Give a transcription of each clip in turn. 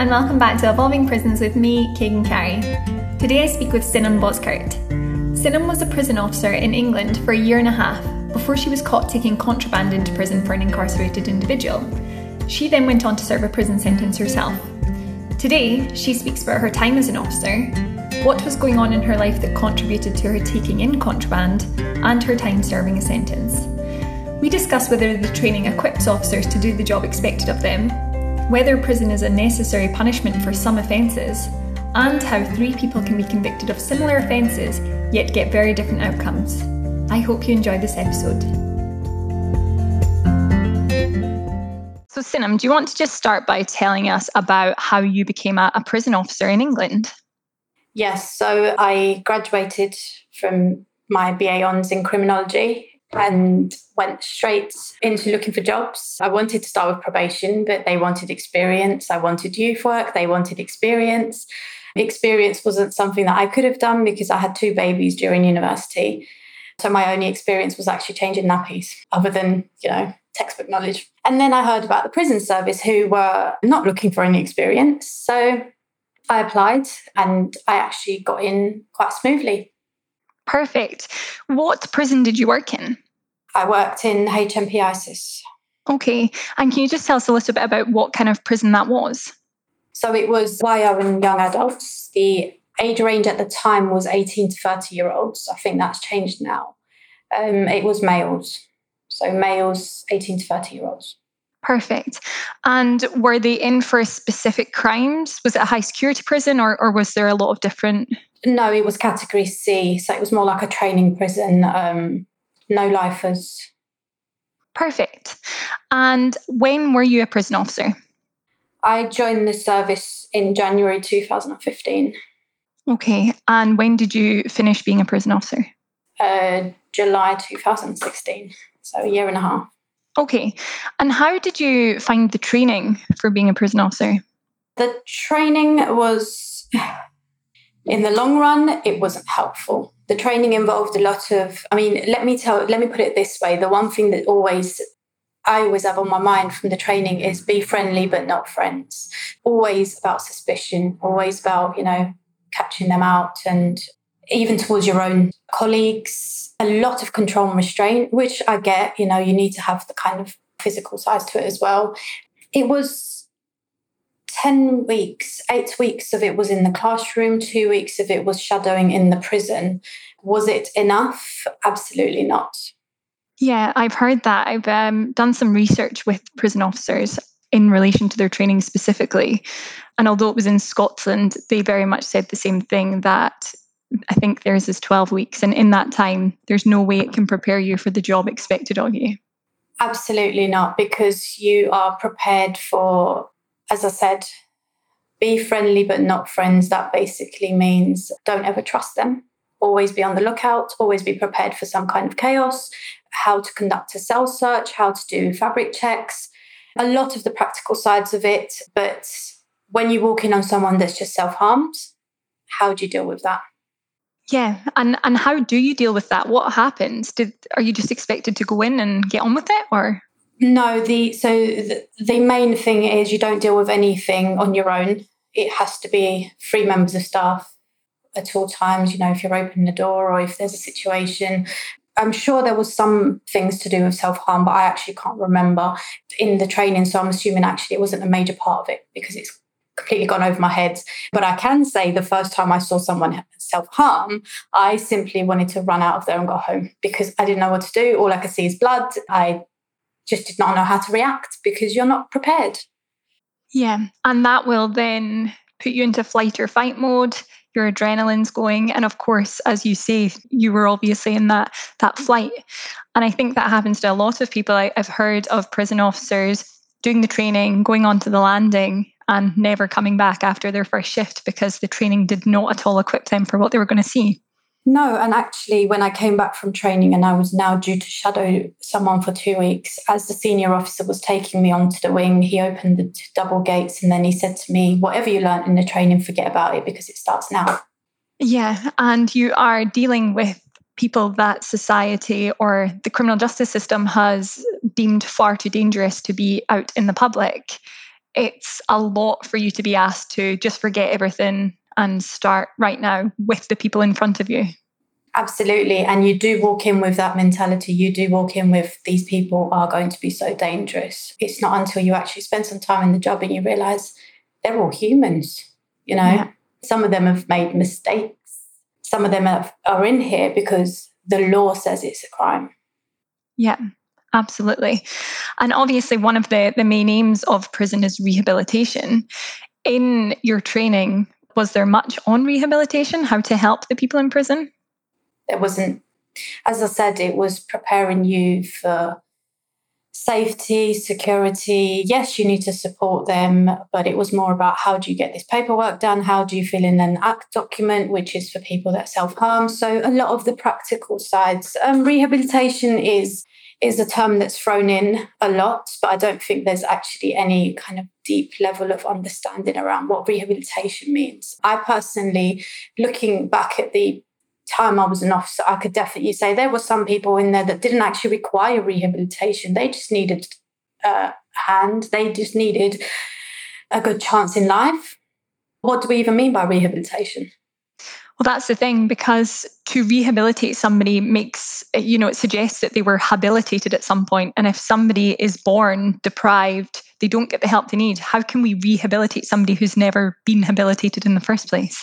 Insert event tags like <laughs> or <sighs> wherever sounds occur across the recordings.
and welcome back to Evolving Prisons with me, Keegan Carey. Today I speak with Sinem Bozkurt. Sinem was a prison officer in England for a year and a half before she was caught taking contraband into prison for an incarcerated individual. She then went on to serve a prison sentence herself. Today, she speaks about her time as an officer, what was going on in her life that contributed to her taking in contraband, and her time serving a sentence. We discuss whether the training equips officers to do the job expected of them, whether prison is a necessary punishment for some offences, and how three people can be convicted of similar offences yet get very different outcomes. I hope you enjoy this episode. So, Sinem, do you want to just start by telling us about how you became a, a prison officer in England? Yes, so I graduated from my BA Honours in criminology and went straight into looking for jobs. I wanted to start with probation, but they wanted experience. I wanted youth work, they wanted experience. Experience wasn't something that I could have done because I had two babies during university. So my only experience was actually changing nappies, other than, you know, textbook knowledge. And then I heard about the prison service who were not looking for any experience. So I applied and I actually got in quite smoothly. Perfect. What prison did you work in? I worked in HMP ISIS. Okay. And can you just tell us a little bit about what kind of prison that was? So it was YO and young adults. The age range at the time was 18 to 30 year olds. I think that's changed now. Um, it was males. So males, 18 to 30 year olds. Perfect. And were they in for specific crimes? Was it a high security prison or, or was there a lot of different? No, it was category C. So it was more like a training prison, um, no lifers. Perfect. And when were you a prison officer? I joined the service in January 2015. Okay. And when did you finish being a prison officer? Uh, July 2016. So a year and a half. Okay. And how did you find the training for being a prison officer? The training was, <sighs> in the long run, it wasn't helpful. The training involved a lot of, I mean, let me tell, let me put it this way. The one thing that always I always have on my mind from the training is be friendly but not friends. Always about suspicion, always about, you know, catching them out and even towards your own colleagues, a lot of control and restraint, which I get, you know, you need to have the kind of physical size to it as well. It was 10 weeks, eight weeks of it was in the classroom, two weeks of it was shadowing in the prison. Was it enough? Absolutely not. Yeah, I've heard that. I've um, done some research with prison officers in relation to their training specifically. And although it was in Scotland, they very much said the same thing that I think theirs is 12 weeks. And in that time, there's no way it can prepare you for the job expected of you. Absolutely not, because you are prepared for, as I said, be friendly but not friends. That basically means don't ever trust them. Always be on the lookout, always be prepared for some kind of chaos, how to conduct a cell search, how to do fabric checks, a lot of the practical sides of it. But when you walk in on someone that's just self harmed, how do you deal with that? Yeah, and and how do you deal with that? What happens? Did are you just expected to go in and get on with it, or no? The so the, the main thing is you don't deal with anything on your own. It has to be three members of staff at all times. You know, if you're opening the door or if there's a situation. I'm sure there was some things to do with self harm, but I actually can't remember in the training. So I'm assuming actually it wasn't a major part of it because it's completely gone over my head. But I can say the first time I saw someone self harm, I simply wanted to run out of there and go home because I didn't know what to do. All I could see is blood. I just did not know how to react because you're not prepared. Yeah. And that will then put you into flight or fight mode. Your adrenaline's going. And of course, as you say, you were obviously in that that flight. And I think that happens to a lot of people. I, I've heard of prison officers doing the training, going onto the landing, and never coming back after their first shift because the training did not at all equip them for what they were going to see. No, and actually, when I came back from training and I was now due to shadow someone for two weeks, as the senior officer was taking me onto the wing, he opened the double gates and then he said to me, Whatever you learned in the training, forget about it because it starts now. Yeah, and you are dealing with people that society or the criminal justice system has deemed far too dangerous to be out in the public it's a lot for you to be asked to just forget everything and start right now with the people in front of you. Absolutely. And you do walk in with that mentality. You do walk in with these people are going to be so dangerous. It's not until you actually spend some time in the job and you realize they're all humans, you know. Yeah. Some of them have made mistakes. Some of them have, are in here because the law says it's a crime. Yeah, absolutely. And obviously, one of the, the main aims of prison is rehabilitation. In your training, was there much on rehabilitation, how to help the people in prison? There wasn't, as I said, it was preparing you for safety, security. Yes, you need to support them, but it was more about how do you get this paperwork done? How do you fill in an ACCT document, which is for people that self harm? So a lot of the practical sides. Um, rehabilitation is is a term that's thrown in a lot, but I don't think there's actually any kind of deep level of understanding around what rehabilitation means. I personally, looking back at the time I was an officer, I could definitely say there were some people in there that didn't actually require rehabilitation. They just needed a hand, they just needed a good chance in life. What do we even mean by rehabilitation? Well, that's the thing, because to rehabilitate somebody makes, you know, it suggests that they were habilitated at some point. And if somebody is born deprived, they don't get the help they need. How can we rehabilitate somebody who's never been habilitated in the first place?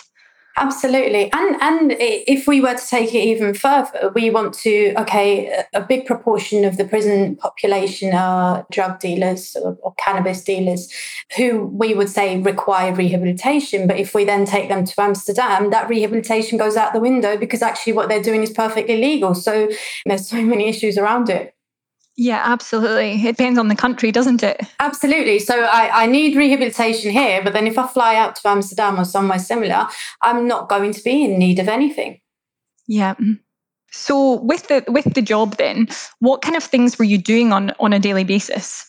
Absolutely. And and if we were to take it even further, we want to okay, a big proportion of the prison population are drug dealers or, or, cannabis dealers who we would say require rehabilitation, but if we then take them to Amsterdam, that rehabilitation goes out the window because actually what they're doing is perfectly legal. So there's so many issues around it. Yeah, absolutely. It depends on the country, doesn't it? Absolutely. So I, I need rehabilitation here, but then if I fly out to Amsterdam or somewhere similar, I'm not going to be in need of anything. Yeah. So with the with the job then, what kind of things were you doing on on a daily basis?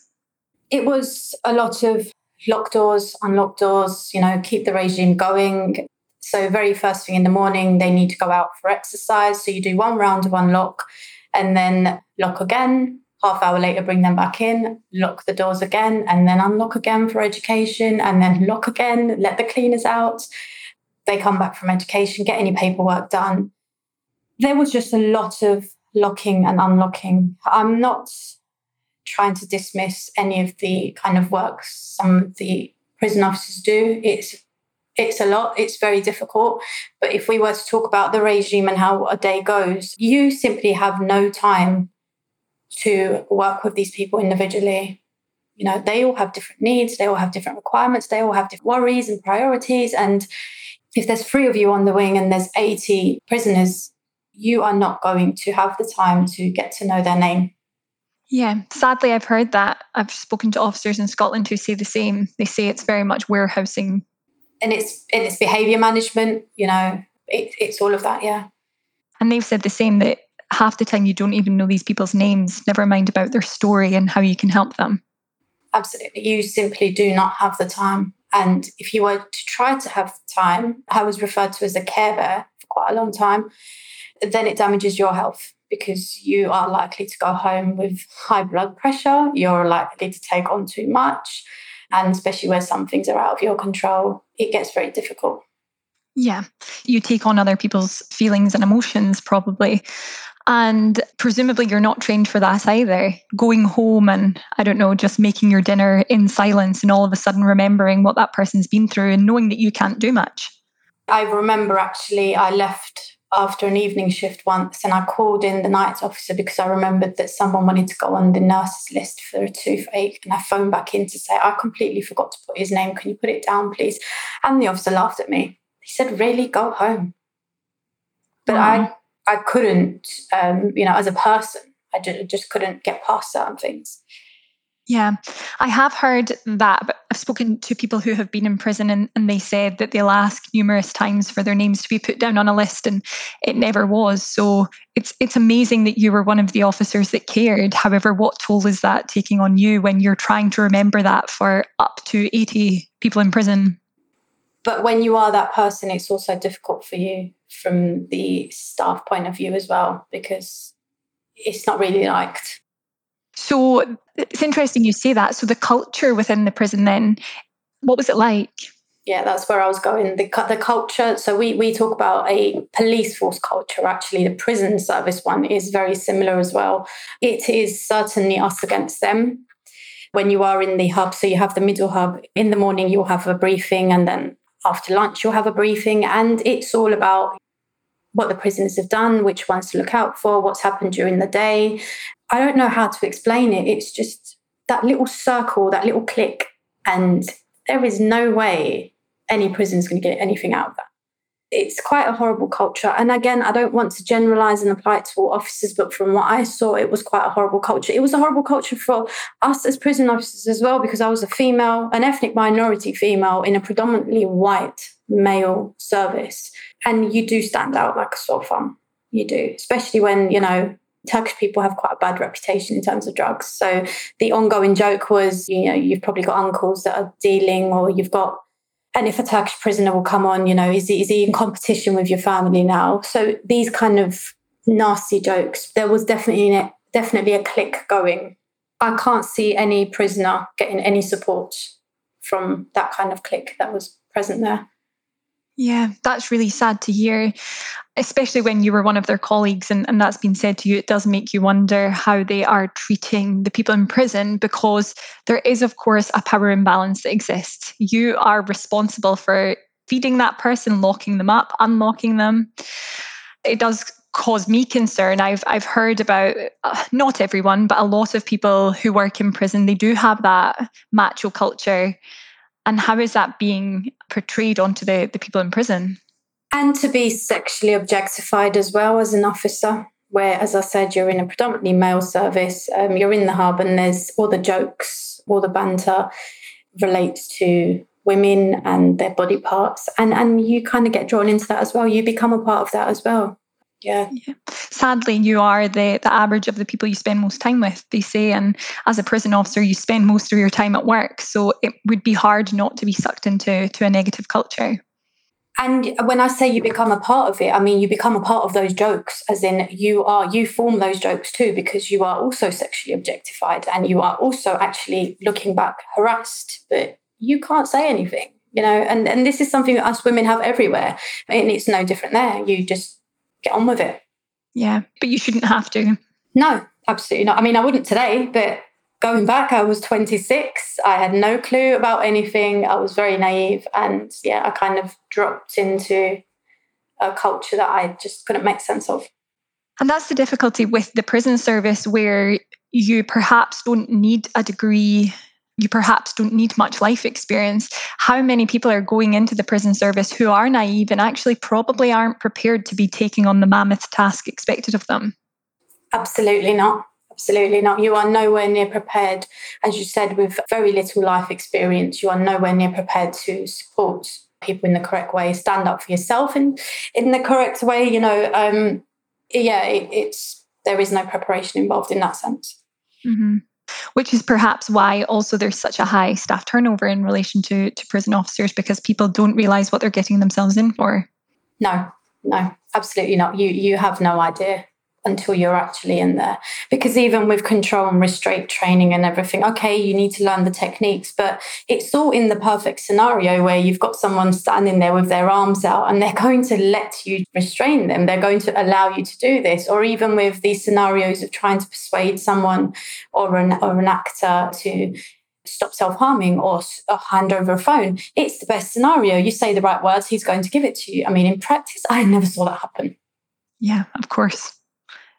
It was a lot of lock doors, unlock doors, you know, keep the regime going. So very first thing in the morning, they need to go out for exercise. So you do one round of unlock and then lock again, half hour later bring them back in lock the doors again and then unlock again for education and then lock again let the cleaners out. They come back from education get any paperwork done. There was just a lot of locking and unlocking. I'm not trying to dismiss any of the kind of work some of the prison officers do. It's it's a lot. It's very difficult. But if we were to talk about the regime and how a day goes you simply have no time to work with these people individually. You know, they all have different needs, they all have different requirements, they all have different worries and priorities. And if there's three of you on the wing and there's 80 prisoners, you are not going to have the time to get to know their name. Yeah, sadly, I've heard that. I've spoken to officers in Scotland who say the same. They say it's very much warehousing. And it's, and it's behaviour management, you know, it, it's all of that, yeah. And they've said the same that half the time you don't even know these people's names, never mind about their story and how you can help them. Absolutely. You simply do not have the time. And if you were to try to have time, I was referred to as a care bear for quite a long time, then it damages your health because you are likely to go home with high blood pressure. You're likely to take on too much. And especially where some things are out of your control, it gets very difficult. Yeah, you take on other people's feelings and emotions, probably. And presumably, you're not trained for that either. Going home and, I don't know, just making your dinner in silence and all of a sudden remembering what that person's been through and knowing that you can't do much. I remember actually, I left after an evening shift once and I called in the night officer because I remembered that someone wanted to go on the nurse's list for a toothache. And I phoned back in to say, I completely forgot to put his name. Can you put it down, please? And the officer laughed at me. He said, Really, go home. But I mm-hmm. I couldn't, um, you know, as a person, I just couldn't get past certain things. Yeah, I have heard that, but I've spoken to people who have been in prison and, and they said that they'll ask numerous times for their names to be put down on a list and it never was. So it's it's amazing that you were one of the officers that cared. However, what toll is that taking on you when you're trying to remember that for up to 80 people in prison? But when you are that person, it's also difficult for you from the staff point of view as well, because it's not really liked. So it's interesting you say that. So the culture within the prison then, what was it like? Yeah, that's where I was going. The, the culture. So we, we talk about a police force culture. Actually, the prison service one is very similar as well. It is certainly us against them. When you are in the hub, so you have the middle hub. In the morning, you'll have a briefing, and then after lunch, you'll have a briefing, and it's all about what the prisoners have done, which ones to look out for, what's happened during the day. I don't know how to explain it. It's just that little circle, that little click, and there is no way any prison is going to get anything out of that. It's quite a horrible culture. And again, I don't want to generalize and apply it to all officers, but from what I saw, it was quite a horrible culture. It was a horrible culture for us as prison officers as well, because I was a female, an ethnic minority female in a predominantly white male service. And you do stand out like a sore thumb. You do, especially when, you know, Turkish people have quite a bad reputation in terms of drugs. So the ongoing joke was, you know, you've probably got uncles that are dealing, or you've got, and if a Turkish prisoner will come on, you know, is he, is he in competition with your family now? So these kind of nasty jokes, there was definitely definitely a click going. I can't see any prisoner getting any support from that kind of click that was present there. Yeah, that's really sad to hear, especially when you were one of their colleagues and, and that's been said to you. It does make you wonder how they are treating the people in prison because there is, of course, a power imbalance that exists. You are responsible for feeding that person, locking them up, unlocking them. It does cause me concern. I've I've heard about uh, not everyone, but a lot of people who work in prison. They do have that macho culture and how is that being portrayed onto the, the people in prison? And to be sexually objectified as well as an officer, where, as I said, you're in a predominantly male service, um, you're in the hub, and there's all the jokes, all the banter relates to women and their body parts. And, and you kind of get drawn into that as well. You become a part of that as well. Yeah. yeah. Sadly, you are the, the average of the people you spend most time with, they say. And as a prison officer, you spend most of your time at work. So it would be hard not to be sucked into to a negative culture. And when I say you become a part of it, I mean you become a part of those jokes, as in you are you form those jokes too, because you are also sexually objectified and you are also actually looking back harassed, but you can't say anything, you know. And and this is something that us women have everywhere, and it's no different there. You just get on with it. Yeah, but you shouldn't have to. No, absolutely not. I mean, I wouldn't today, but going back, I was 26. I had no clue about anything. I was very naive. And yeah, I kind of dropped into a culture that I just couldn't make sense of. And that's the difficulty with the prison service, where you perhaps don't need a degree you perhaps don't need much life experience. How many people are going into the prison service who are naive and actually probably aren't prepared to be taking on the mammoth task expected of them? Absolutely not. Absolutely not. You are nowhere near prepared. As you said, with very little life experience, you are nowhere near prepared to support people in the correct way, stand up for yourself in, in the correct way. You know, um, yeah, it, it's there is no preparation involved in that sense. Mm-hmm which is perhaps why also there's such a high staff turnover in relation to, to prison officers because people don't realize what they're getting themselves in for. No, no, absolutely not. You you have no idea until you're actually in there. Because even with control and restraint training and everything, okay, you need to learn the techniques, but it's all in the perfect scenario where you've got someone standing there with their arms out and they're <laughs> going to let you restrain them. They're going to allow you to do this. Or even with these scenarios of trying to persuade someone or an, or an actor to stop self harming or, or hand over a phone, it's the best scenario. You say the right words, he's going to give it to you. I mean, in practice, I never saw that happen. Yeah, of course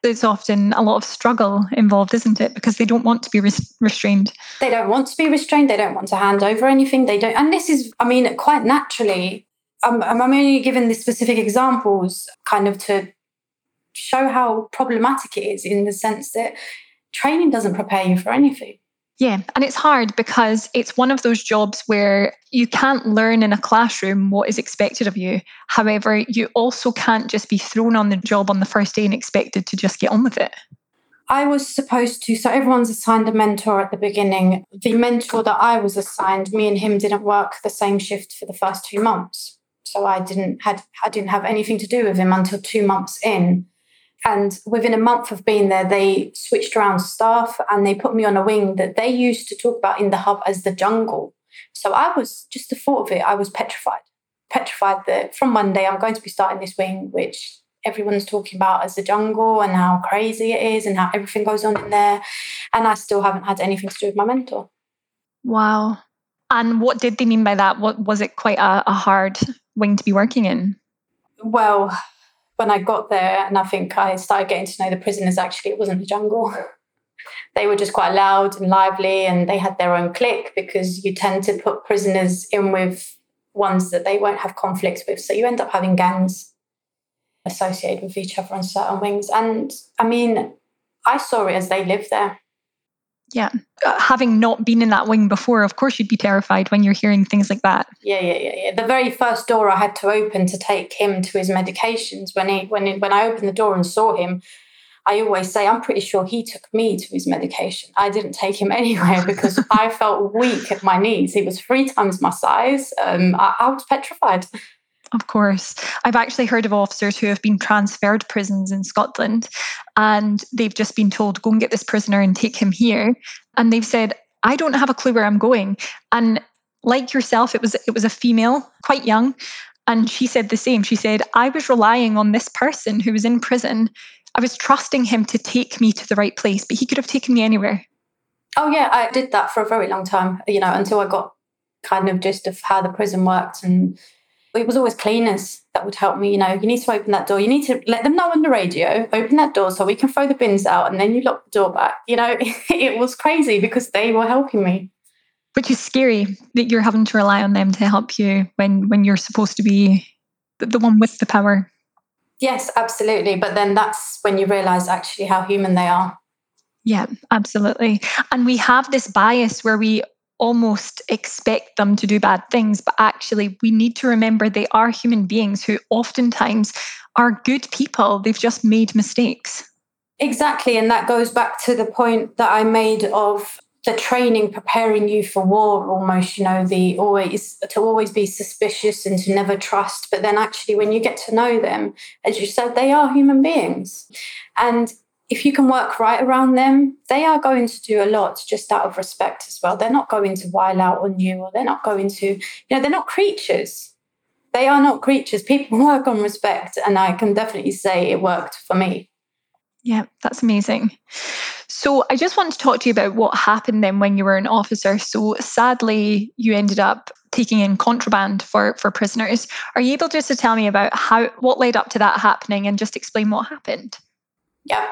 there's often a lot of struggle involved, isn't it? Because they don't want to be res- restrained. They don't want to be restrained. They don't want to hand over anything. They don't. And this is, I mean, quite naturally, I'm, I'm only giving the specific examples kind of to show how problematic it is in the sense that training doesn't prepare you for anything. Yeah, and it's hard because it's one of those jobs where you can't learn in a classroom what is expected of you. However, you also can't just be thrown on the job on the first day and expected to just get on with it. I was supposed to, so everyone's assigned a mentor at the beginning. The mentor that I was assigned, me and him didn't work the same shift for the first two months. So I didn't had I didn't have anything to do with him until two months in. And within a month of being there, they switched around staff and they put me on a wing that they used to talk about in the hub as the jungle. So I was just the thought of it, I was petrified. Petrified that from Monday I'm going to be starting this wing, which everyone's talking about as the jungle and how crazy it is and how everything goes on in there. And I still haven't had anything to do with my mentor. Wow. And what did they mean by that? What was it quite a, a hard wing to be working in? Well, when I got there, and I think I started getting to know the prisoners, actually, it wasn't the jungle. they were just quite loud and lively, and they had their own clique because you tend to put prisoners in with ones that they won't have conflicts with. So you end up having gangs associated with each other on certain wings. And I mean, I saw it as they lived there. Yeah. Uh, having not been in that wing before, of course you'd be terrified when you're hearing things like that. Yeah, yeah, yeah, yeah. The very first door I had to open to take him to his medications, when he when he, when I opened the door and saw him, I always say I'm pretty sure he took me to his medication. I didn't take him <laughs> anywhere because I felt weak at my knees. He was three times my size. Um, I, I was petrified. Of course. I've actually heard of officers who have been transferred prisons in Scotland and they've just been told, go and get this prisoner and take him here. And they've said, I don't have a clue where I'm going. And like yourself, it was it was a female, quite young. And she said the same. She said, I was relying on this person who was in prison. I was trusting him to take me to the right place, but he could have taken me anywhere. Oh yeah, I did that for a very long time, you know, until I got kind of just of how the prison worked and it was always cleaners that would help me. You know, you need to open that door. You need to let them know on the radio, open that door so we can throw the bins out and then you lock the door back. You know, <laughs> it was crazy because they were helping me. Which is scary that you're having to rely on them to help you when when you're supposed to be the one with the power. Yes, absolutely. But then that's when you realize actually how human they are. Yeah, absolutely. And we have this bias where we almost expect them to do bad things, but actually, we need to remember they are human beings who oftentimes are good people. They've just made mistakes. Exactly. And that goes back to the point that I made of the training preparing you for war almost you know the always to always be suspicious and to never trust but then actually when you get to know them as you said they are human beings and if you can work right around them, they are going to do a lot just out of respect as well. They're not going to while out on you or they're not going to, you know, they're not creatures. They are not creatures. People <laughs> work on respect. And I can definitely say it worked for me. Yeah, that's amazing. So I just want to talk to you about what happened then when you were an officer. So sadly, you ended up taking in contraband for for prisoners. Are you able just to tell me about how what led up to that happening and just explain what happened? Yeah.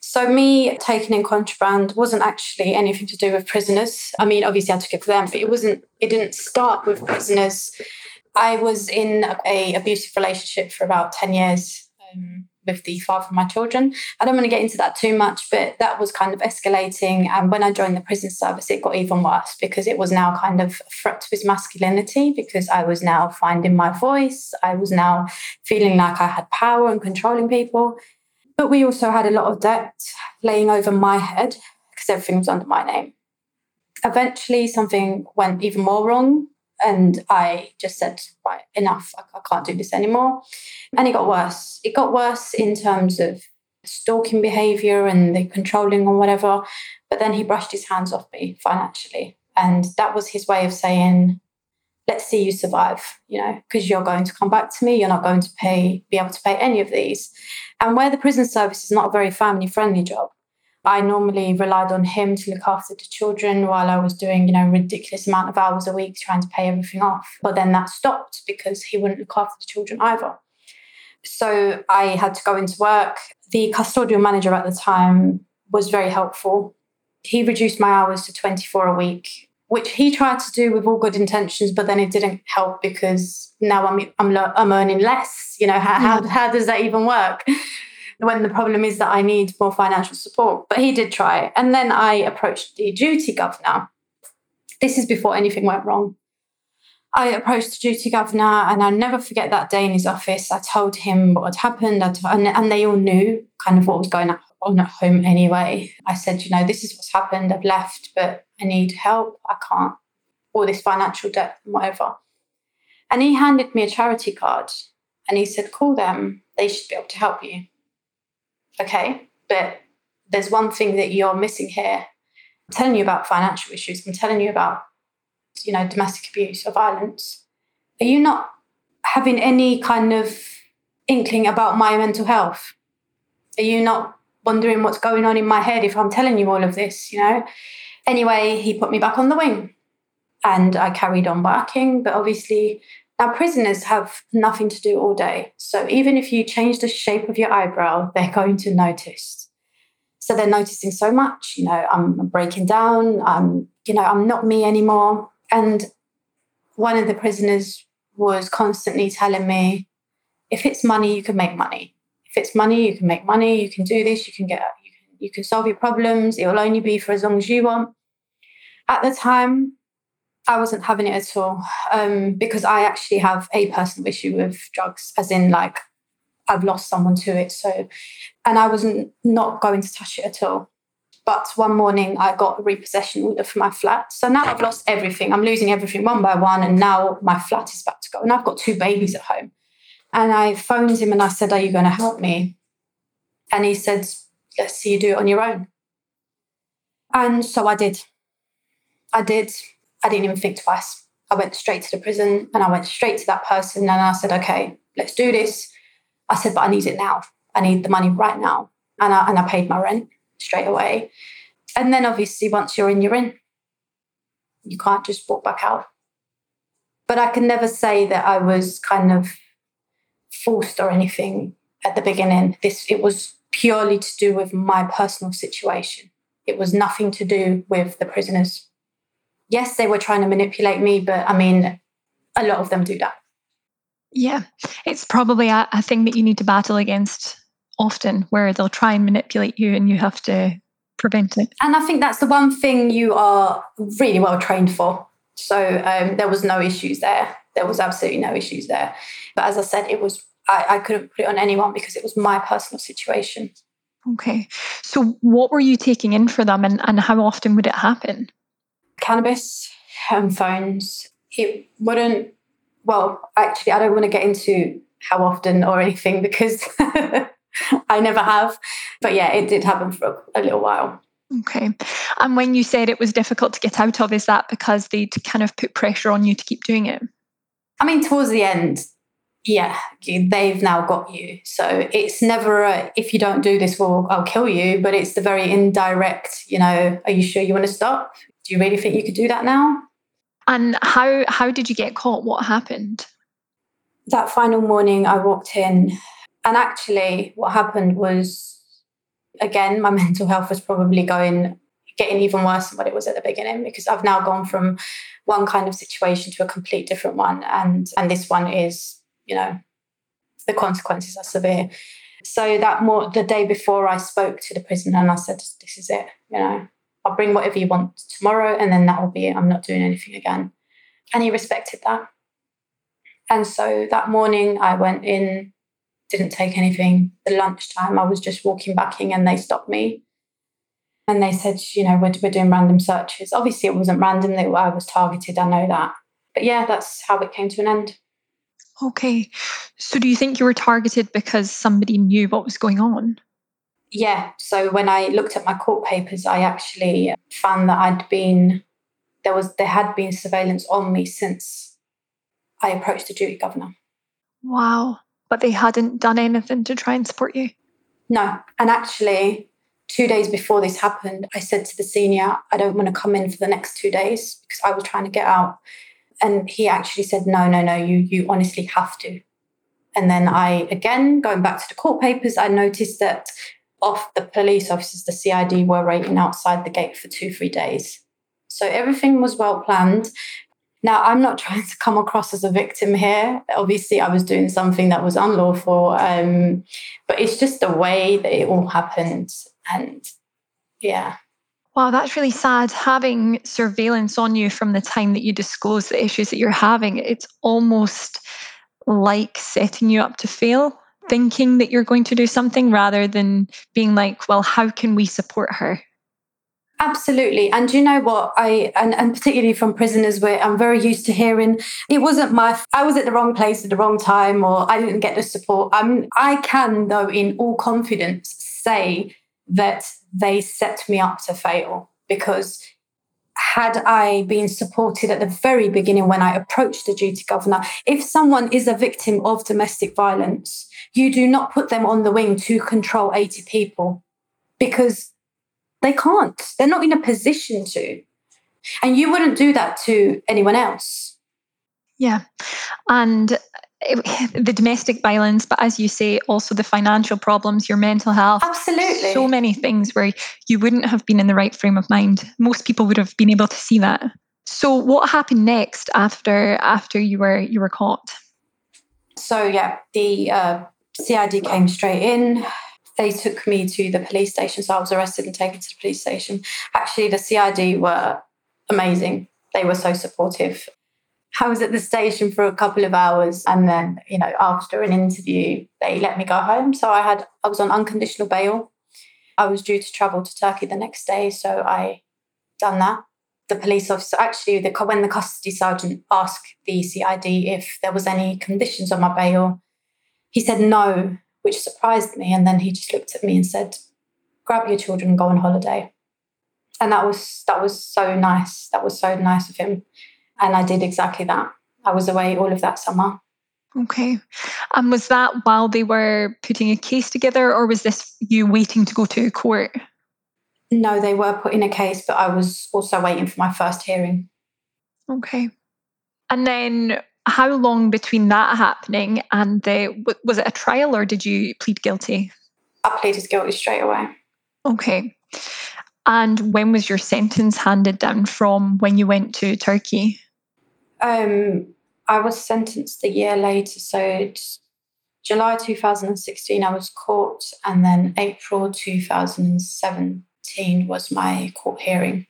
So me taking in contraband wasn't actually anything to do with prisoners. I mean, obviously I took it for them, but it wasn't. It didn't start with prisoners. I was in a abusive relationship for about ten years um, with the father of my children. I don't want to get into that too much, but that was kind of escalating. And when I joined the prison service, it got even worse because it was now kind of a threat to his masculinity because I was now finding my voice. I was now feeling like I had power and controlling people. But we also had a lot of debt laying over my head because everything was under my name. Eventually, something went even more wrong. And I just said, right, enough. I, I can't do this anymore. And it got worse. It got worse in terms of stalking behavior and the controlling or whatever. But then he brushed his hands off me financially. And that was his way of saying, let's see you survive, you know, because you're going to come back to me. You're not going to pay, be able to pay any of these. And where the prison service is not a very family friendly job, I normally relied on him to look after the children while I was doing, you know, ridiculous amount of hours a week trying to pay everything off. But then that stopped because he wouldn't look after the children either. So I had to go into work. The custodial manager at the time was very helpful. He reduced my hours to 24 a week which he tried to do with all good intentions, but then it didn't help because now I'm I'm, I'm earning less. You know, how, how, mm. how does that even work? <laughs> when the problem is that I need more financial support. But he did try. And then I approached the duty governor. This is before anything went wrong. I approached the duty governor and I'll never forget that day in his office. I told him what had happened and, and they all knew kind of what was going on at home anyway. I said, you know, this is what's happened. I've left, but I need help. I can't, all this financial debt and whatever. And he handed me a charity card and he said, call them. They should be able to help you. Okay, but there's one thing that you're missing here. I'm telling you about financial issues. I'm telling you about, you know, domestic abuse or violence. Are you not having any kind of inkling about my mental health? Are you not wondering what's going on in my head if I'm telling you all of this, you know? Anyway, he put me back on the wing and I carried on working. But obviously, now prisoners have nothing to do all day. So even if you change the shape of your eyebrow, they're going to notice. So they're noticing so much, you know, I'm breaking down, I'm, you know, I'm not me anymore. And one of the prisoners was constantly telling me, if it's money, you can make money. If it's money, you can make money, you can do this, you can get you can, you can solve your problems, it will only be for as long as you want. At the time, I wasn't having it at all um, because I actually have a personal issue with drugs, as in like I've lost someone to it. So, and I wasn't not going to touch it at all. But one morning I got a repossession order for my flat. So now I've lost everything. I'm losing everything one by one. And now my flat is about to go. And I've got two babies at home. And I phoned him and I said, Are you going to help me? And he said, Let's see you do it on your own. And so I did. I did. I didn't even think twice. I went straight to the prison and I went straight to that person and I said, Okay, let's do this. I said, But I need it now. I need the money right now. And I, and I paid my rent straight away. And then obviously, once you're in, you're in. You can't just walk back out. But I can never say that I was kind of forced or anything at the beginning. This it was purely to do with my personal situation. It was nothing to do with the prisoners. Yes, they were trying to manipulate me, but I mean, a lot of them do that. Yeah, it's probably a, a thing that you need to battle against often, where they'll try and manipulate you and you have to prevent it. And I think that's the one thing you are really well trained for. So um, there was no issues there. There was absolutely no issues there. But as I said, it was I, I couldn't put it on anyone because it was my personal situation. Okay. So what were you taking in for them and, and how often would it happen? Cannabis and phones. It wouldn't well, actually I don't want to get into how often or anything because <laughs> I never have. But yeah, it did happen for a, a little while. Okay. And when you said it was difficult to get out of, is that because they'd kind of put pressure on you to keep doing it? I mean, towards the end, yeah, they've now got you. So it's never a, if you don't do this, well, I'll kill you. But it's the very indirect, you know, are you sure you want to stop? Do you really think you could do that now? And how how did you get caught? What happened? That final morning, I walked in, and actually, what happened was, again, my <laughs> mental health was probably going getting even worse than what it was at the beginning because I've now gone from one kind of situation to a complete different one, and and this one is you know, the consequences are severe. So that more the day before I spoke to the prisoner and I said, This is it, you know, I'll bring whatever you want tomorrow and then that will be it. I'm not doing anything again. And he respected that. And so that morning I went in, didn't take anything. The lunchtime I was just walking back in and they stopped me. And they said, you know, we're, we're doing random searches. Obviously, it wasn't random. They, I was targeted. I know that. But yeah, that's how it came to an end. Okay. So do you think you were targeted because somebody knew what was going on? Yeah. So when I looked at my court papers, I actually found that I'd been there was there had been surveillance on me since I approached the duty governor. Wow. But they hadn't done anything to try and support you? No. And actually, two days before this happened, I said to the senior, I don't want to come in for the next two days because I was trying to get out and he actually said no no no you you honestly have to. And then i again going back to the court papers i noticed that off the police officers the cid were waiting outside the gate for two three days. So everything was well planned. Now i'm not <laughs> trying to come across as a victim here. Obviously i was doing something that was unlawful um, but it's just the way that it all happened. And yeah Wow, that's really sad. Having surveillance on you from the time that you disclose the issues that you're having, it's almost like setting you up to fail, thinking that you're going to do something rather than being like, well, how can we support her? Absolutely. And you know what? I and, and particularly from prisoners where I'm very used to hearing it wasn't my I was at the wrong place at the wrong time or I didn't get the support. I'm I can though in all confidence say that they set me up to fail because had I been supported at the very beginning when I approached the duty governor, if someone is a victim of domestic violence, you do not put them on the wing to control 80 people because they can't. They're not in a position to. And you wouldn't do that to anyone else. Yeah. And the domestic violence, but as you say, also the financial problems, your mental health. Absolutely. So many things where you wouldn't have been in the right frame of mind. Most people would have been able to see that. So what happened next after after you were you were caught? So yeah, the uh, CID came straight in. They took me to the police station. So I was arrested and taken to the police station. Actually, the CID were amazing. They were so supportive. I was at the station for a couple of hours and then, you know, after an interview, they let me go home. So I had I was on unconditional bail. I was due to travel to Turkey the next day, so I done that. The police officer actually the when the custody sergeant asked the CID if there was any conditions on my bail, he said no, which surprised me. And then he just looked at me and said, Grab your children and go on holiday. And that was that was so nice. That was so nice of him and I did exactly that. I was away all of that summer. Okay. And was that while they were putting a case together, or was this you waiting to go to court? No, they were putting a case, but I was also waiting for my first hearing. Okay. And then how long between that happening and the was it a trial or did you plead guilty? I pleaded guilty straight away. Okay. And when was your sentence handed down from when you went to Turkey? Um, I was sentenced a year later. So July 2016, I was caught, and then April 2017 was my court hearing.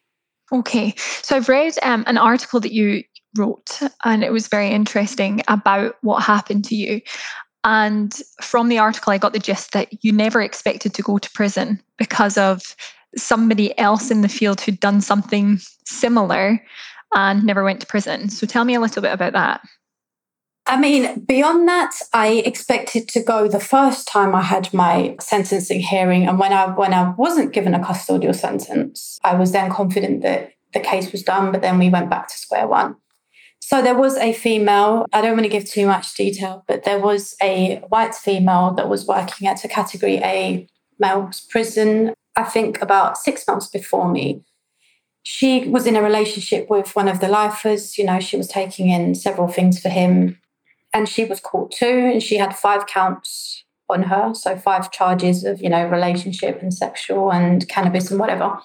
Okay. So I've read um, an article that you wrote, and it was very interesting about what happened to you. And from the article, I got the gist that you never expected to go to prison because of somebody else in the field who'd done something similar and never went to prison. So tell me a little bit about that. I mean, beyond that, I expected to go the first time I had my sentencing hearing, and when I when I wasn't given a custodial sentence, I was then confident that the case was done. But then we went back to square one. So there was a female. I don't want to give too much detail, but there was a white female that was working at a Category A male's prison. I think about six months before me she was in a relationship with one of the lifers. You know, she was taking in several things for him. And she was caught too. And she had five counts on her. So, five charges of, you know, relationship and sexual and cannabis and whatever.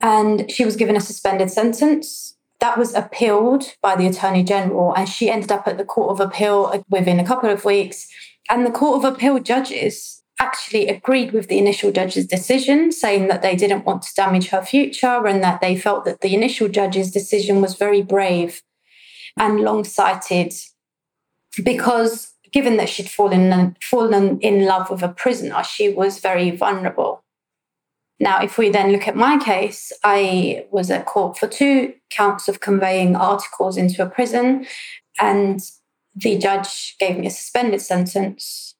And she was given a suspended sentence. That was appealed by the Attorney General. And she ended up at the Court of Appeal within a couple of weeks. And the Court of Appeal judges actually agreed with the initial judge's decision, saying that they didn't want to damage her future and that they felt that the initial judge's decision was very brave and long sighted because given that she'd fallen, fallen in love with a prisoner, she was very vulnerable. Now, if we then look at my case, I was at court for two counts of conveying articles into a prison, and the judge gave me a suspended sentence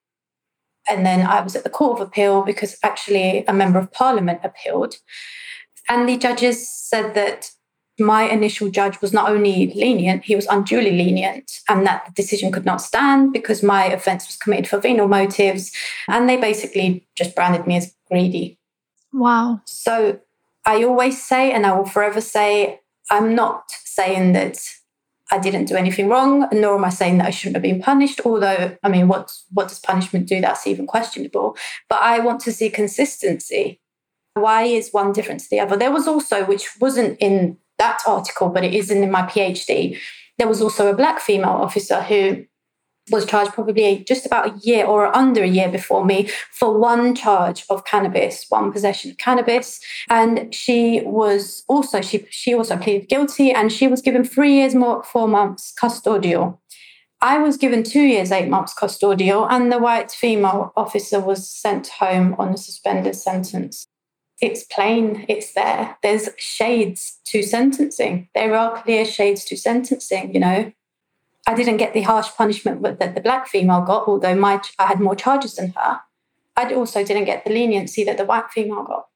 and then I was at the Court of Appeal because actually a member of parliament appealed. And the judges said that my initial judge was not only lenient, he was unduly lenient, and that the decision could not stand because my offence was committed for venal motives. And they basically just branded me as greedy. Wow. So I always say, and I will forever say, I'm not saying that I didn't do anything wrong, nor am I saying that I shouldn't have been punished. Although, I mean, what what does punishment do? That's even questionable. But I want to see consistency. Why is one different to the other? There was also, which wasn't in that article, but it is in my PhD. There was also a black female officer who was charged probably just about a year or under a year before me for one charge of cannabis, one possession of cannabis. And she was also, she, she also pleaded guilty and she was given three years more, four months custodial. I was given two years, eight months custodial, and the white female officer was sent home on a suspended sentence. It's plain, it's there. There's shades to sentencing. There are clear shades to sentencing, you know. I didn't get the harsh punishment that the black female got, although my I had more charges than her. I also didn't get the leniency that the white female got.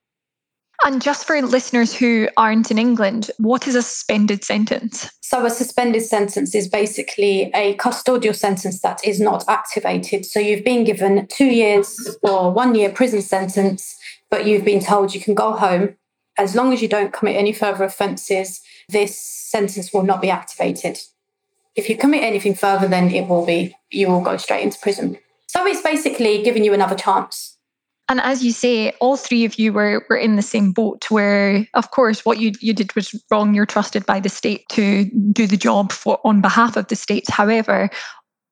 And just for listeners who aren't in England, what is a suspended sentence? So, a suspended sentence is basically a custodial sentence that is not activated. So, you've been given two years or one year prison sentence, but you've been told you can go home. As long as you don't commit any further offences, this sentence will not be activated. If you commit anything further, then it will be, you will go straight into prison. So, it's basically giving you another chance and as you say, all three of you were, were in the same boat where, of course, what you, you did was wrong. You're trusted by the state to do the job for on behalf of the state. However,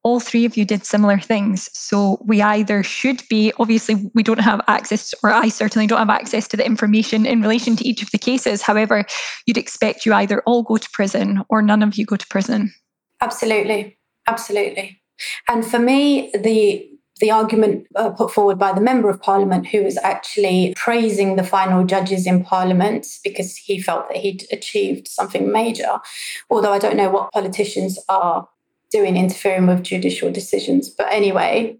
all three of you did similar things. So we either should be, obviously, we don't have access, or I certainly don't have access to the information in relation to each of the cases. However, you'd expect you either all go to prison or none of you go to prison. Absolutely. Absolutely. And for me, the the argument uh, put forward by the Member of Parliament, who was actually praising the final judges in Parliament because he felt that he'd achieved something major. Although I don't know what politicians are doing interfering with judicial decisions. But anyway,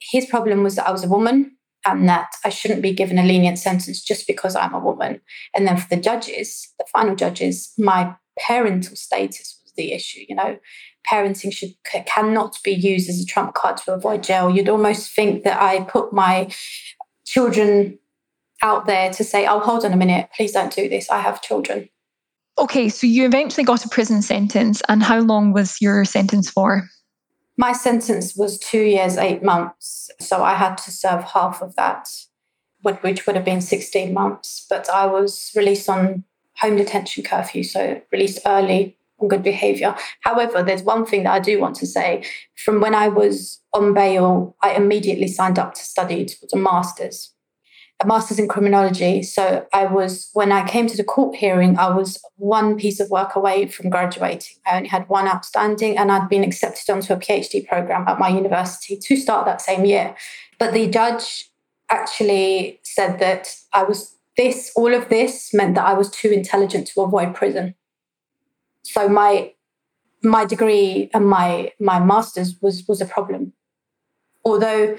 his problem was that I was a woman and that I shouldn't be given a lenient sentence just because I'm a woman. And then for the judges, the final judges, my parental status the issue. You know, parenting should cannot be used as a trump card to avoid jail. You'd almost think that I put my children out there to say, "Oh, hold on a minute, please don't do this. I have children." Okay, so you eventually got a prison sentence, and how long was your sentence for? My sentence was two years, eight months. So I had to serve half of that, which would have been 16 months. But I was released on home detention curfew, so released early good behavior. However, there's one thing that I do want to say. From when I was on bail, I immediately signed up to study towards a master's, a master's in criminology. So I was, when I came to the court hearing, I was one piece of work away from graduating. I only had one outstanding, and I'd been accepted onto a PhD program at my university to start that same year. But the judge actually said that I was this, all of this meant that I was too intelligent to avoid prison so my my degree and my my masters was was a problem. Although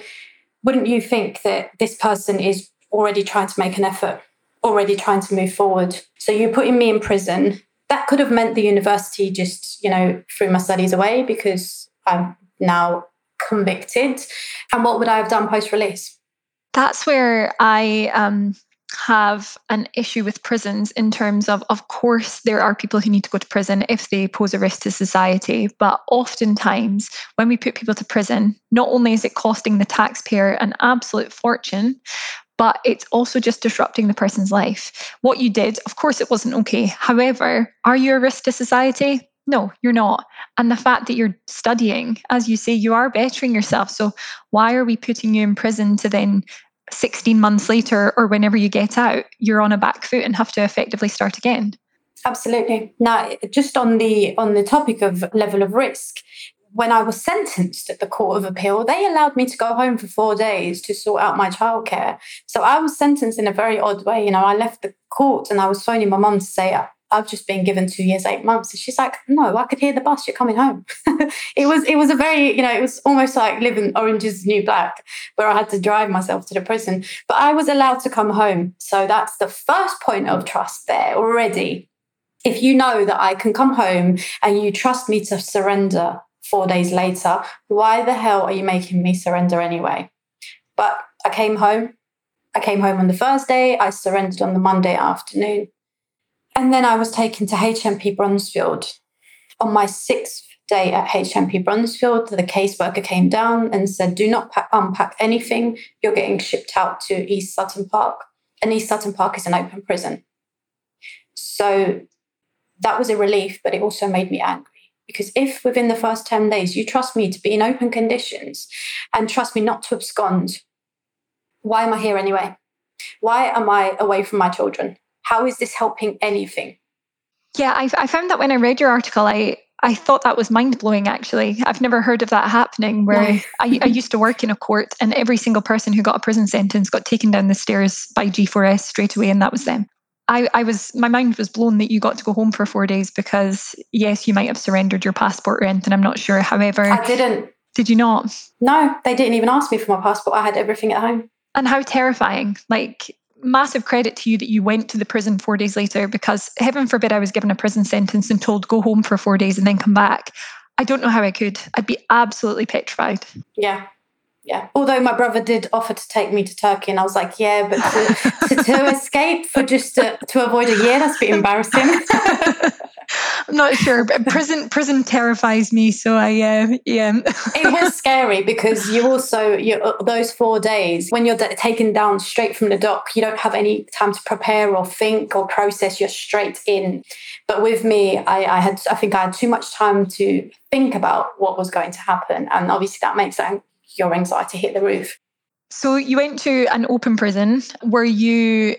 wouldn't you think that this person is already trying to make an effort already trying to move forward? So you're putting me in prison. That could have meant the university just you know threw my studies away because i'm now convicted. And what would i have done post release that's where i um have an issue with prisons in terms of, of course, there are people who need to go to prison if they pose a risk to society. But oftentimes, when we put people to prison, not only is it costing the taxpayer an absolute fortune, but it's also just disrupting the person's life. What you did, of course, it wasn't okay. However, are you a risk to society? No, you're not. And the fact that you're studying, as you say, you are bettering yourself. So why are we putting you in prison to then 16 months later or whenever you get out, you're on a back foot and have to effectively start again. Absolutely. Now, just on the on the topic of level of risk, when I was sentenced at the Court of Appeal, they allowed me to go home for four days to sort out my childcare. So I was sentenced in a very odd way. You know, I left the court and I was phoning my mum to say, I've just been given two years, eight months. And she's like, no, I could hear the bus. You're coming home. <laughs> it was, it was a very, you know, it was almost like living Orange is New Black, where I had to drive myself to the prison. But I was allowed to come home. So that's the first point of trust there already. If you know that I can come home and you trust me to surrender four days later, why the hell are you making me surrender anyway? But I came home. I came home on the Thursday. I surrendered on the Monday afternoon. And then I was taken to HMP Bronzefield. On my sixth day at HMP Bronzefield, the caseworker came down and said, Do not pack, unpack anything. You're getting shipped out to East Sutton Park. And East Sutton Park is an open prison. So that was a relief, but it also made me angry. Because if within the first 10 days you trust me to be in open conditions and trust me not to abscond, why am I here anyway? Why am I away from my children? How is this helping anything? Yeah, I, I found that when I read your article, I I thought that was mind blowing, actually. I've never heard of that happening where no. I, I, used to work in a court and every single person who got a prison sentence got taken down the stairs by G4S straight away, and that was them. I, I was, my mind was blown that you got to go home for four days because, yes, you might have surrendered your passport or anything. I'm not sure. However, I didn't. Did you not? No, they didn't even ask me for my passport. I had everything at home. And how terrifying. Like, massive credit to you that you went to the prison four days later because heaven forbid I was given a prison sentence and told go home for four days and then come back. I don't know how I could. I'd be absolutely petrified. Yeah. Yeah. Although my brother did offer to take me to Turkey, and I was like, yeah, but to, to, to <laughs> escape for just to, to avoid a year, that's a bit embarrassing. I'm <laughs> not sure, but prison prison terrifies me. So I uh, yeah. it was scary because you also you those four days when you're taken down straight from the dock, you don't have any time to prepare or think or process. You're straight in. But with me, I, I had I think I had too much time to think about what was going to happen, and obviously that makes your anxiety hit the roof. So you went to an open prison. Were you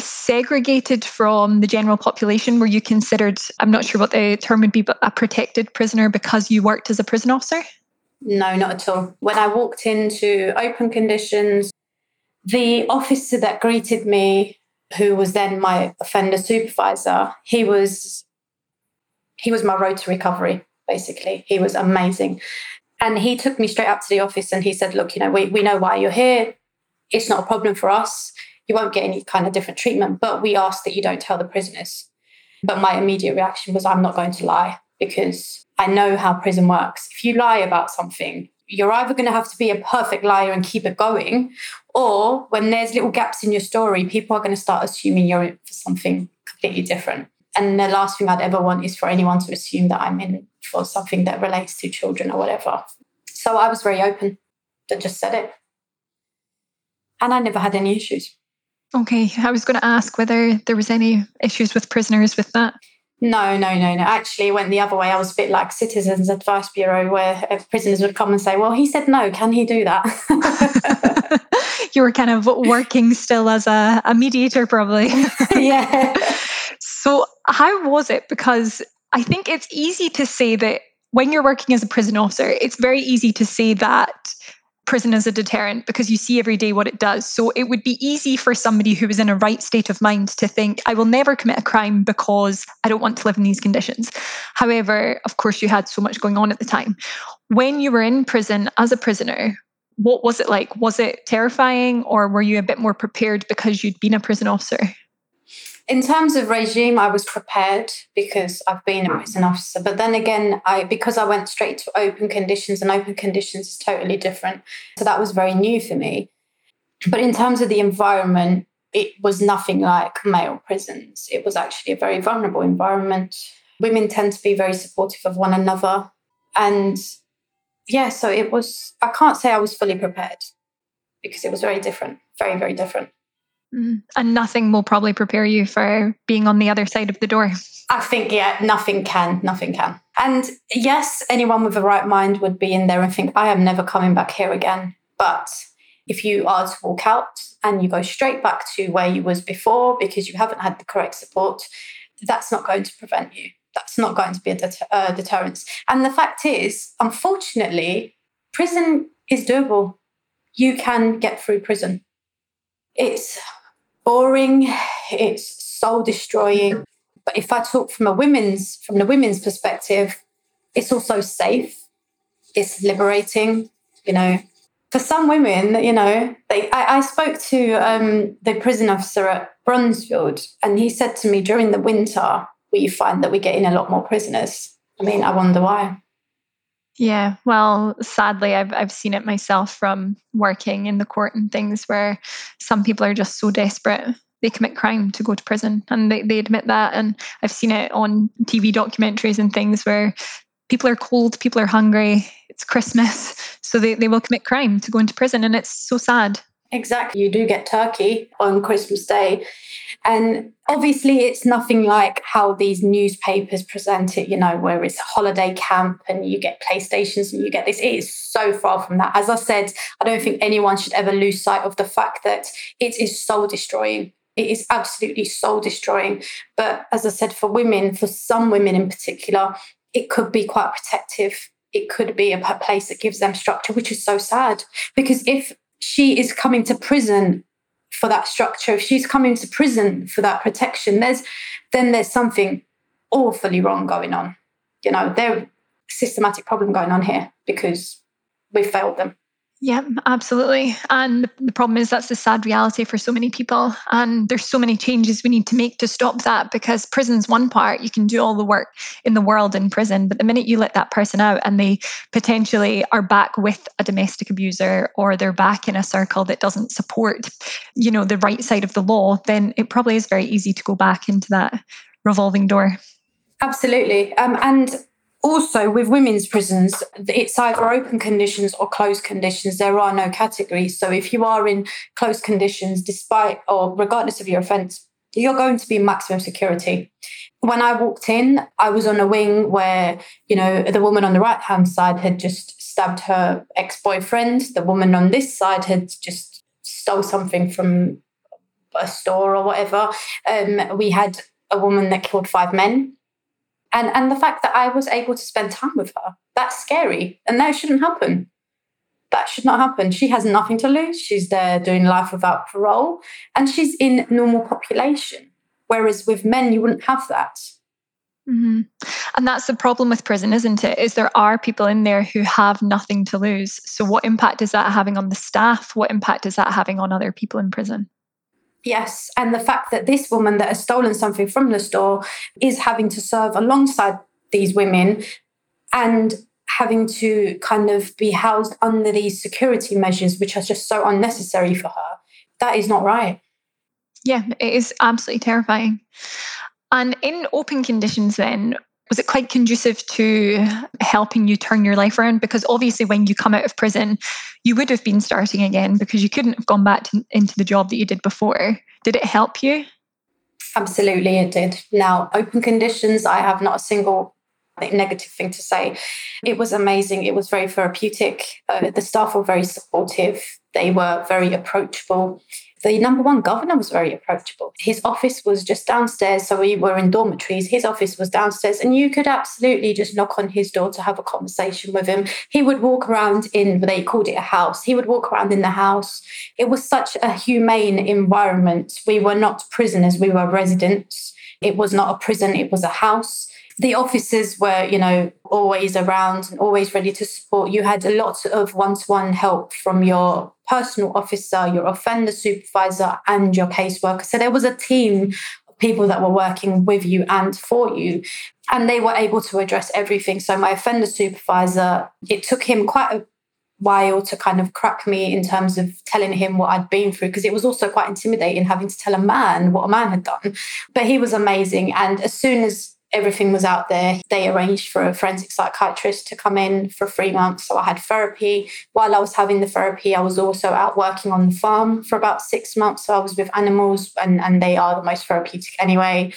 segregated from the general population? Were you considered, I'm not sure what the term would be, but a protected prisoner because you worked as a prison officer? No, not at all. When I walked into open conditions, the officer that greeted me, who was then my offender supervisor, he was he was my road to recovery, basically. He was amazing. And he took me straight up to the office and he said, Look, you know, we, we know why you're here. It's not a problem for us you won't get any kind of different treatment. But we ask that you don't tell the prisoners. But my immediate reaction was, I'm not going to lie because I know how prison works. If you lie about something, you're either going to have to be a perfect liar and keep it going, or when there's little gaps in your story, people are going to start assuming you're in for something completely different. And the last thing I'd ever want is for anyone to assume that I'm in for something that relates to children or whatever. So I was very open that just said it. And I never had any issues. Okay, I was going to ask whether there was any issues with prisoners with that. No, no, no, no. Actually, it went the other way. I was a bit like Citizens Advice Bureau, where uh, prisoners would come and say, "Well, he said no. Can he do that?" <laughs> <laughs> you were kind of working still as a, a mediator, probably. <laughs> yeah. So, how was it? Because I think it's easy to say that when you're working as a prison officer, it's very easy to say that prison is a deterrent because you see every day what it does. So it would be easy for somebody who is in a right state of mind to think, I will never commit a crime because I don't want to live in these conditions. However, of course, you had so much going on at the time. When you were in prison as a prisoner, what was it like? Was it terrifying or were you a bit more prepared because you'd been a prison officer? in terms of regime, I was prepared because I've been a prison officer. But then again, I because I went straight to open conditions, and open conditions is totally different. So that was very new for me. But in terms of the environment, it was nothing like male prisons. It was actually a very vulnerable environment. Women tend to be very supportive of one another. And yeah, so it was, I can't say I was fully prepared because it was very different, very, very different. Mm. And nothing will probably prepare you for being on the other side of the door. I think, yeah, nothing can, nothing can. And yes, anyone with the right mind would be in there and think, I am never coming back here again. But if you are to walk out and you go straight back to where you was before because you haven't had the correct support, that's not going to prevent you. That's not going to be a det- uh, deterrence. And the fact is, unfortunately, prison is doable. You can get through prison. It's boring, it's soul destroying. But if I talk from a women's from the women's perspective, it's also safe, it's liberating, you know. For some women, you know, they, I, I spoke to um, the prison officer at Bronzefield, and he said to me during the winter, we find that we get in a lot more prisoners. I mean, I wonder why. Yeah, well, sadly, I've I've seen it myself from working in the court and things where some people are just so desperate they commit crime to go to prison, and they they admit that. And I've seen it on TV documentaries and things where people are cold, people are hungry, it's Christmas, <laughs> so they they will commit crime to go into prison, and it's so sad. Exactly, you do get turkey on Christmas Day, and obviously, it's nothing like how these newspapers present it, you know, where it's holiday camp and you get PlayStations and you get this. It is so far from that. As I said, I don't think anyone should ever lose sight of the fact that it is soul destroying. It is absolutely soul destroying. But as I said, for women, for some women in particular, it could be quite protective. It could be a place that gives them structure, which is so sad. Because if she is coming to prison for that structure, if she's coming to prison for that protection, there's then there's something awfully wrong going on. You know, there's a systematic problem going on here because we failed them. Yeah, absolutely. And the problem is that's the sad reality for so many people. And there's so many changes we need to make to stop that because prison's one part. You can do all the work in the world in prison, but the minute you let that person out and they potentially are back with a domestic abuser or they're back in a circle that doesn't support, you know, the right side of the law, then it probably is very easy to go back into that revolving door. Absolutely. Um, and also with women's prisons it's either open conditions or closed conditions. There are no categories. So if you are in closed conditions despite or regardless of your offence you're going to be maximum security. When i walked in i was on a wing where you know the woman on the right hand side had just stabbed her ex-boyfriend. The woman on this side had just stole something from a store or whatever. Um, we had a woman that killed five men and and the fact that I was able to spend time with her that's scary. And that shouldn't happen. That should not happen. She has nothing to lose. She's there doing life without parole. And she's in normal population. Whereas with men you wouldn't have that. Mm-hmm. and that's the problem with prison isn't it? Is there are people in there who have nothing to lose. So what impact is that having on the staff? What impact is that having on other people in prison Yes. And the fact that this woman that has stolen something from the store is having to serve alongside these women and having to kind of be housed under these security measures, which are just so unnecessary for her, that is not right. Yeah, it is absolutely terrifying. And in open conditions, then, was it quite conducive to helping you turn your life around? Because obviously, when you come out of prison, you would have been starting again because you couldn't have gone back to, into the job that you did before. Did it help you? Absolutely, it did. Now, open conditions, I have not a single negative thing to say. It was amazing. It was very therapeutic. Uh, the staff were very supportive. They were very approachable the number one governor was very approachable. His office was just downstairs. So we were in dormitories. His office was downstairs, and you could absolutely just knock on his door to have a conversation with him. He would walk around in, they called it a house. He would walk around in the house. It was such a humane environment. We were not prisoners, we were residents. It was not a prison, it was a house the officers were, you know, always around and always ready to support. You had a lot of one to one help from your personal officer, your offender supervisor, and your caseworker. So there was a team of people that were working with you and for you. And they were able to address everything. So my offender supervisor, it took him quite a while to kind of crack me in terms of telling him what I'd been through because it was also quite intimidating having to tell a man what a man had done. But he was amazing. And as soon as everything was out there. They arranged for a forensic psychiatrist to come in for three months. So I had therapy. While I was having the therapy, I was also out working on the farm for about six months. So I was with animals, and, and they are the most therapeutic anyway.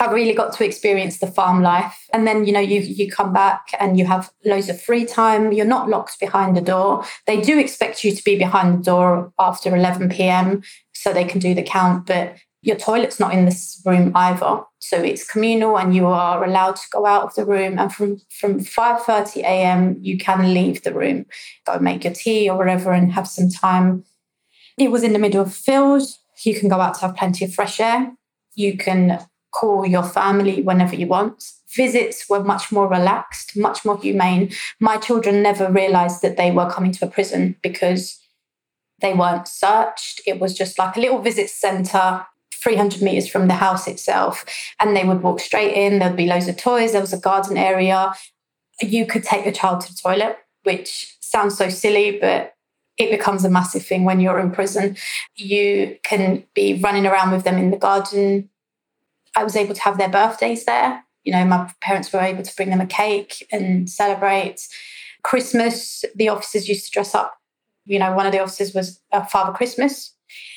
I really got to experience the farm life. And then, you know, you you come back and you have loads of free time. You're not locked behind the door. They do expect you to be behind the door after 11 p.m. so they can do the count, but your toilet's not in this room either. So it's communal and you are allowed to go out of the room. And from, from 5.30 a.m., you can leave the room, go make your tea or whatever and have some time. It was in the middle of a field. You can go out to have plenty of fresh air. You can call your family whenever you want. Visits were much more relaxed, much more humane. My children never realized that they were coming to a prison because they weren't searched. It was just like a little visit center 300 meters from the house itself. And they would walk straight in. There'd be loads of toys. There was a garden area. You could take your child to the toilet, which sounds so silly, but it becomes a massive thing when you're in prison. You can be running around with them in the garden. I was able to have their birthdays there. You know, my parents were able to bring them a cake and celebrate. Christmas, the officers used to dress up. You know, one of the officers was a Father Christmas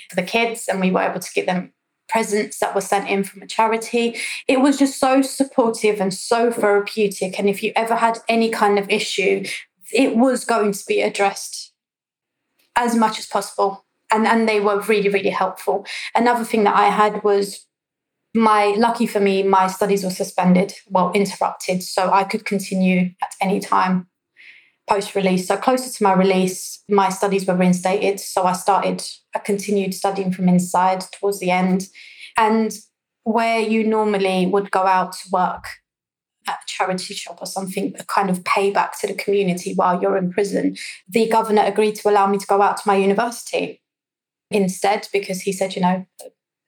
for the kids, and we were able to get them presents that were sent in from a charity. It was just so supportive and so therapeutic. And if you ever had any kind of issue, it was going to be addressed as much as possible. And, and they were really, really helpful. Another thing that I had was my lucky for me, my studies were suspended, well, interrupted. So I could continue at any time post release. So closer to my release, my studies were reinstated. So I started, I continued studying from inside towards the end. And where you normally would go out to work at a charity shop or something, a kind of payback to the community while you're in prison, the governor agreed to allow me to go out to my university instead because he said, you know,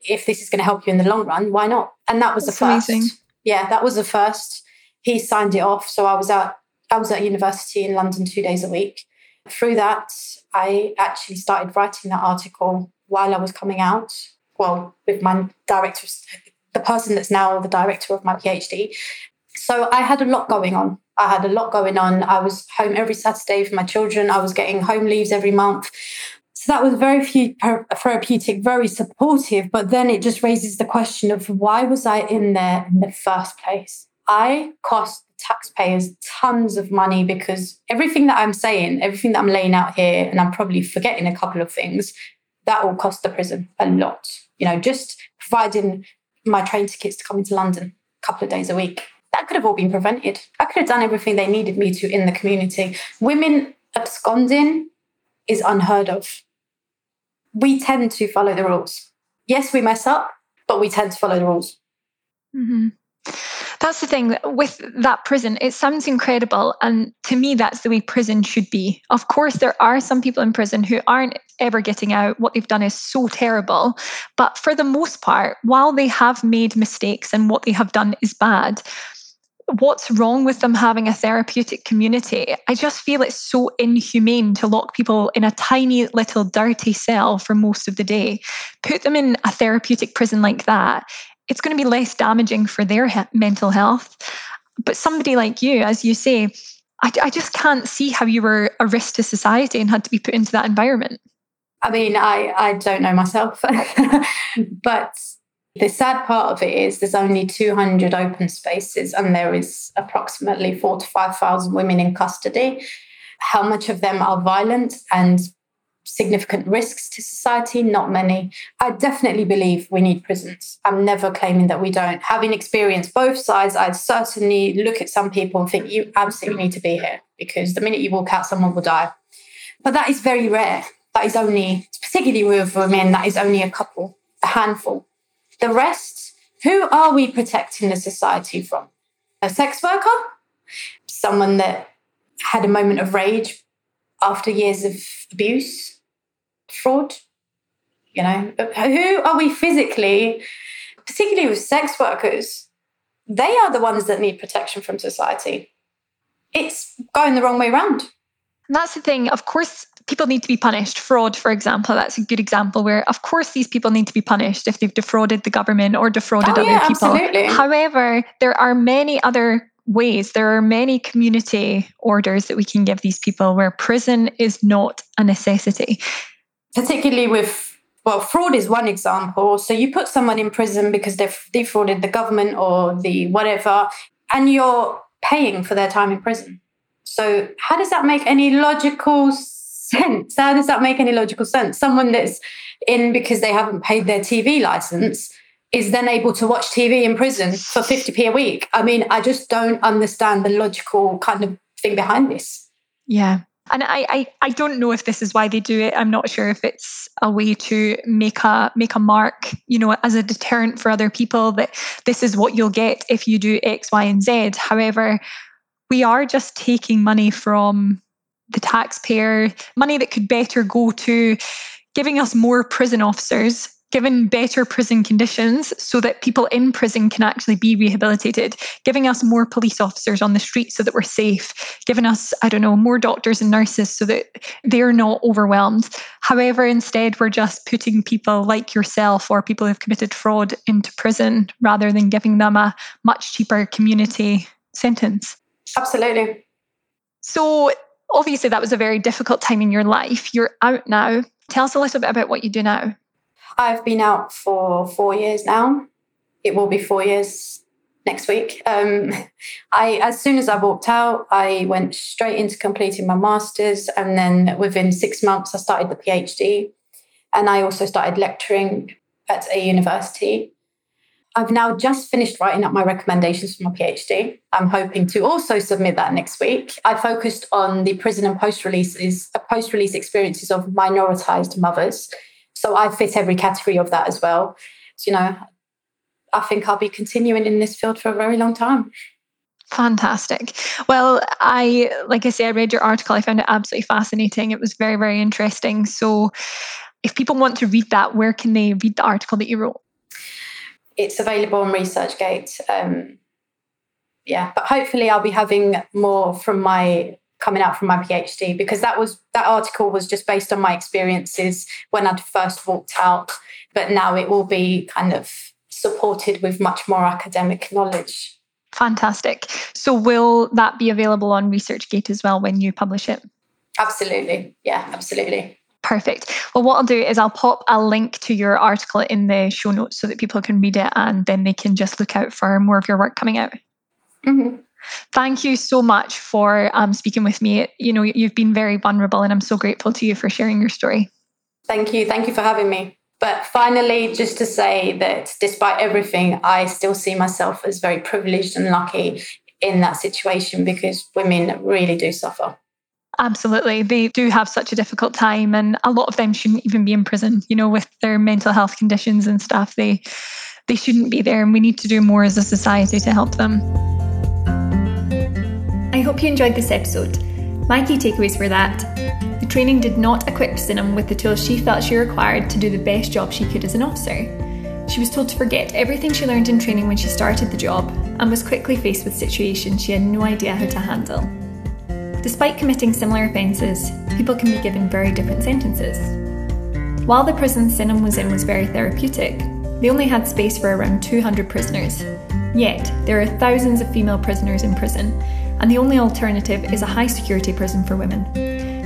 if this is going to help you in the long run, why not? And that was That's the first. Amazing. Yeah, that was the first. He signed it off. So I was at I was at university in London two days a week. Through that, I actually started writing that article while I was coming out. Well, with my director, the person that's now the director of my PhD. So I had a lot going on. I had a lot going on. I was home every Saturday for my children. I was getting home leaves every month. So that was very therapeutic, very supportive. But then it just raises the question of why was I in there in the first place? I cost taxpayers tons of money because everything that I'm saying, everything that I'm laying out here, and I'm probably forgetting a couple of things, that will cost the prison a lot. You know, just providing my train tickets to come into London a couple of days a week. That could have all been prevented. I could have done everything they needed me to in the community. Women absconding is unheard of. We tend to follow the rules. Yes, we mess up, but we tend to follow the rules. Mm-hmm. That's the thing with that prison. It sounds incredible. And to me, that's the way prison should be. Of course, there are some people in prison who aren't ever getting out. What they've done is so terrible. But for the most part, while they have made mistakes and what they have done is bad, what's wrong with them having a therapeutic community? I just feel it's so inhumane to lock people in a tiny little dirty cell for most of the day. Put them in a therapeutic prison like that it's going to be less damaging for their he- mental health. But somebody like you, as you say, I, I just can't see how you were a risk to society and had to be put into that environment. I mean, I, I don't know myself, <laughs> but the sad part of it is there's only 200 open spaces and there is approximately four to 5,000 women in custody. How much of them are violent and significant risks to society? Not many. I definitely believe we need prisons. I'm never claiming that we don't. Having experienced both sides, I certainly look at some people and think you absolutely need to be here because the minute you walk out, someone will die. But that is very rare. That is only, particularly with women, that is only a couple, a handful. The rest, who are we protecting the society from? A sex worker? Someone that had a moment of rage after years of abuse? Fraud. You know, who are we physically, particularly with sex workers? They are the ones that need protection from society. It's going the wrong way around. And that's the thing. Of course, people need to be punished. Fraud, for example, that's a good example where, of course, these people need to be punished if they've defrauded the government or defrauded oh, other yeah, people. Absolutely. However, there are many other ways. There are many community orders that we can give these people where prison is not a necessity particularly with well, fraud is one example. So you put someone in prison because they've defrauded the government or the whatever, and you're paying for their time in prison. So how does that make any logical sense? How does that make any logical sense? Someone that's in because they haven't paid their TV license is then able to watch TV in prison for 50p a week. I mean, I just don't understand the logical kind of thing behind this. Yeah. And I, I, I don't know if this is why they do it. I'm not sure if it's a way to make a make a mark, you know, as a deterrent for other people that this is what you'll get if you do X, Y, and Z. However, we are just taking money from the taxpayer, money that could better go to giving us more prison officers given better prison conditions so that people in prison can actually be rehabilitated, giving us more police officers on the street so that we're safe, giving us, I don't know, more doctors and nurses so that they're not overwhelmed. However, instead, we're just putting people like yourself or people who've committed fraud into prison rather than giving them a much cheaper community sentence. Absolutely. So, obviously, that was a very difficult time in your life. You're out now. Tell us a little bit about what you do now. I've been out for four years now. It will be four years next week. Um, <laughs> I, as soon as I walked out, I went straight into completing my masters, and then within six months, I started the PhD, and I also started lecturing at a university. I've now just finished writing up my recommendations for my PhD. I'm hoping to also submit that next week. I focused on the prison and post releases, post release experiences of minoritized mothers so I fit every category of that as well. So, you know, I think I'll be continuing in this field for a very long time. Fantastic. Well, I, like I say, I read your article. I found it absolutely fascinating. It was very, very interesting. So, if people want to read that, where can they read the article that you wrote? It's available on ResearchGate. Um, yeah, but hopefully, I'll be having more from my coming out from my PhD because that was that article was just based on my experiences when I'd first walked out, but now it will be kind of supported with much more academic knowledge. Fantastic. So, will that be available on ResearchGate as well when you publish it? Absolutely. Yeah, absolutely. Perfect. Well, what I'll do is I'll pop a link to your article in the show notes so that people can read it and then they can just look out for more of your work coming out. Mm-hmm. Thank you so much for um, speaking with me. You know, you've been very vulnerable, and I'm so grateful to you for sharing your story. Thank you. Thank you for having me. But finally, just to say that despite everything, I still see myself as very privileged and lucky in that situation because women really do suffer. Absolutely. They do have such a difficult time and a lot of them shouldn't even be in prison, you know, with their mental health conditions and stuff. They they shouldn't be there and we need to do more as a society to help them. Hope you enjoyed this episode. My key takeaways were that the training did not equip Sinem with the tools she felt she required to do the best job she could as an officer. She was told to forget everything she learned in training when she started the job and was quickly faced with situations she had no idea how to handle. Despite committing similar offences, people can be given very different sentences. While the prison Sinem was in was very therapeutic, they only had space for around 200 prisoners. Yet, there are thousands of female prisoners in prison, and the only alternative is a high security prison for women.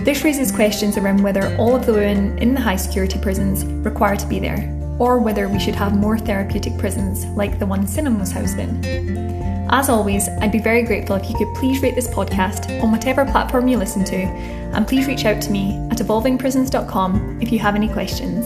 This raises questions around whether all of the women in the high security prisons require to be there, or whether we should have more therapeutic prisons like the one Sinem was housed in. As always, I'd be very grateful if you could please rate this podcast on whatever platform you listen to, and please reach out to me at evolvingprisons.com if you have any questions.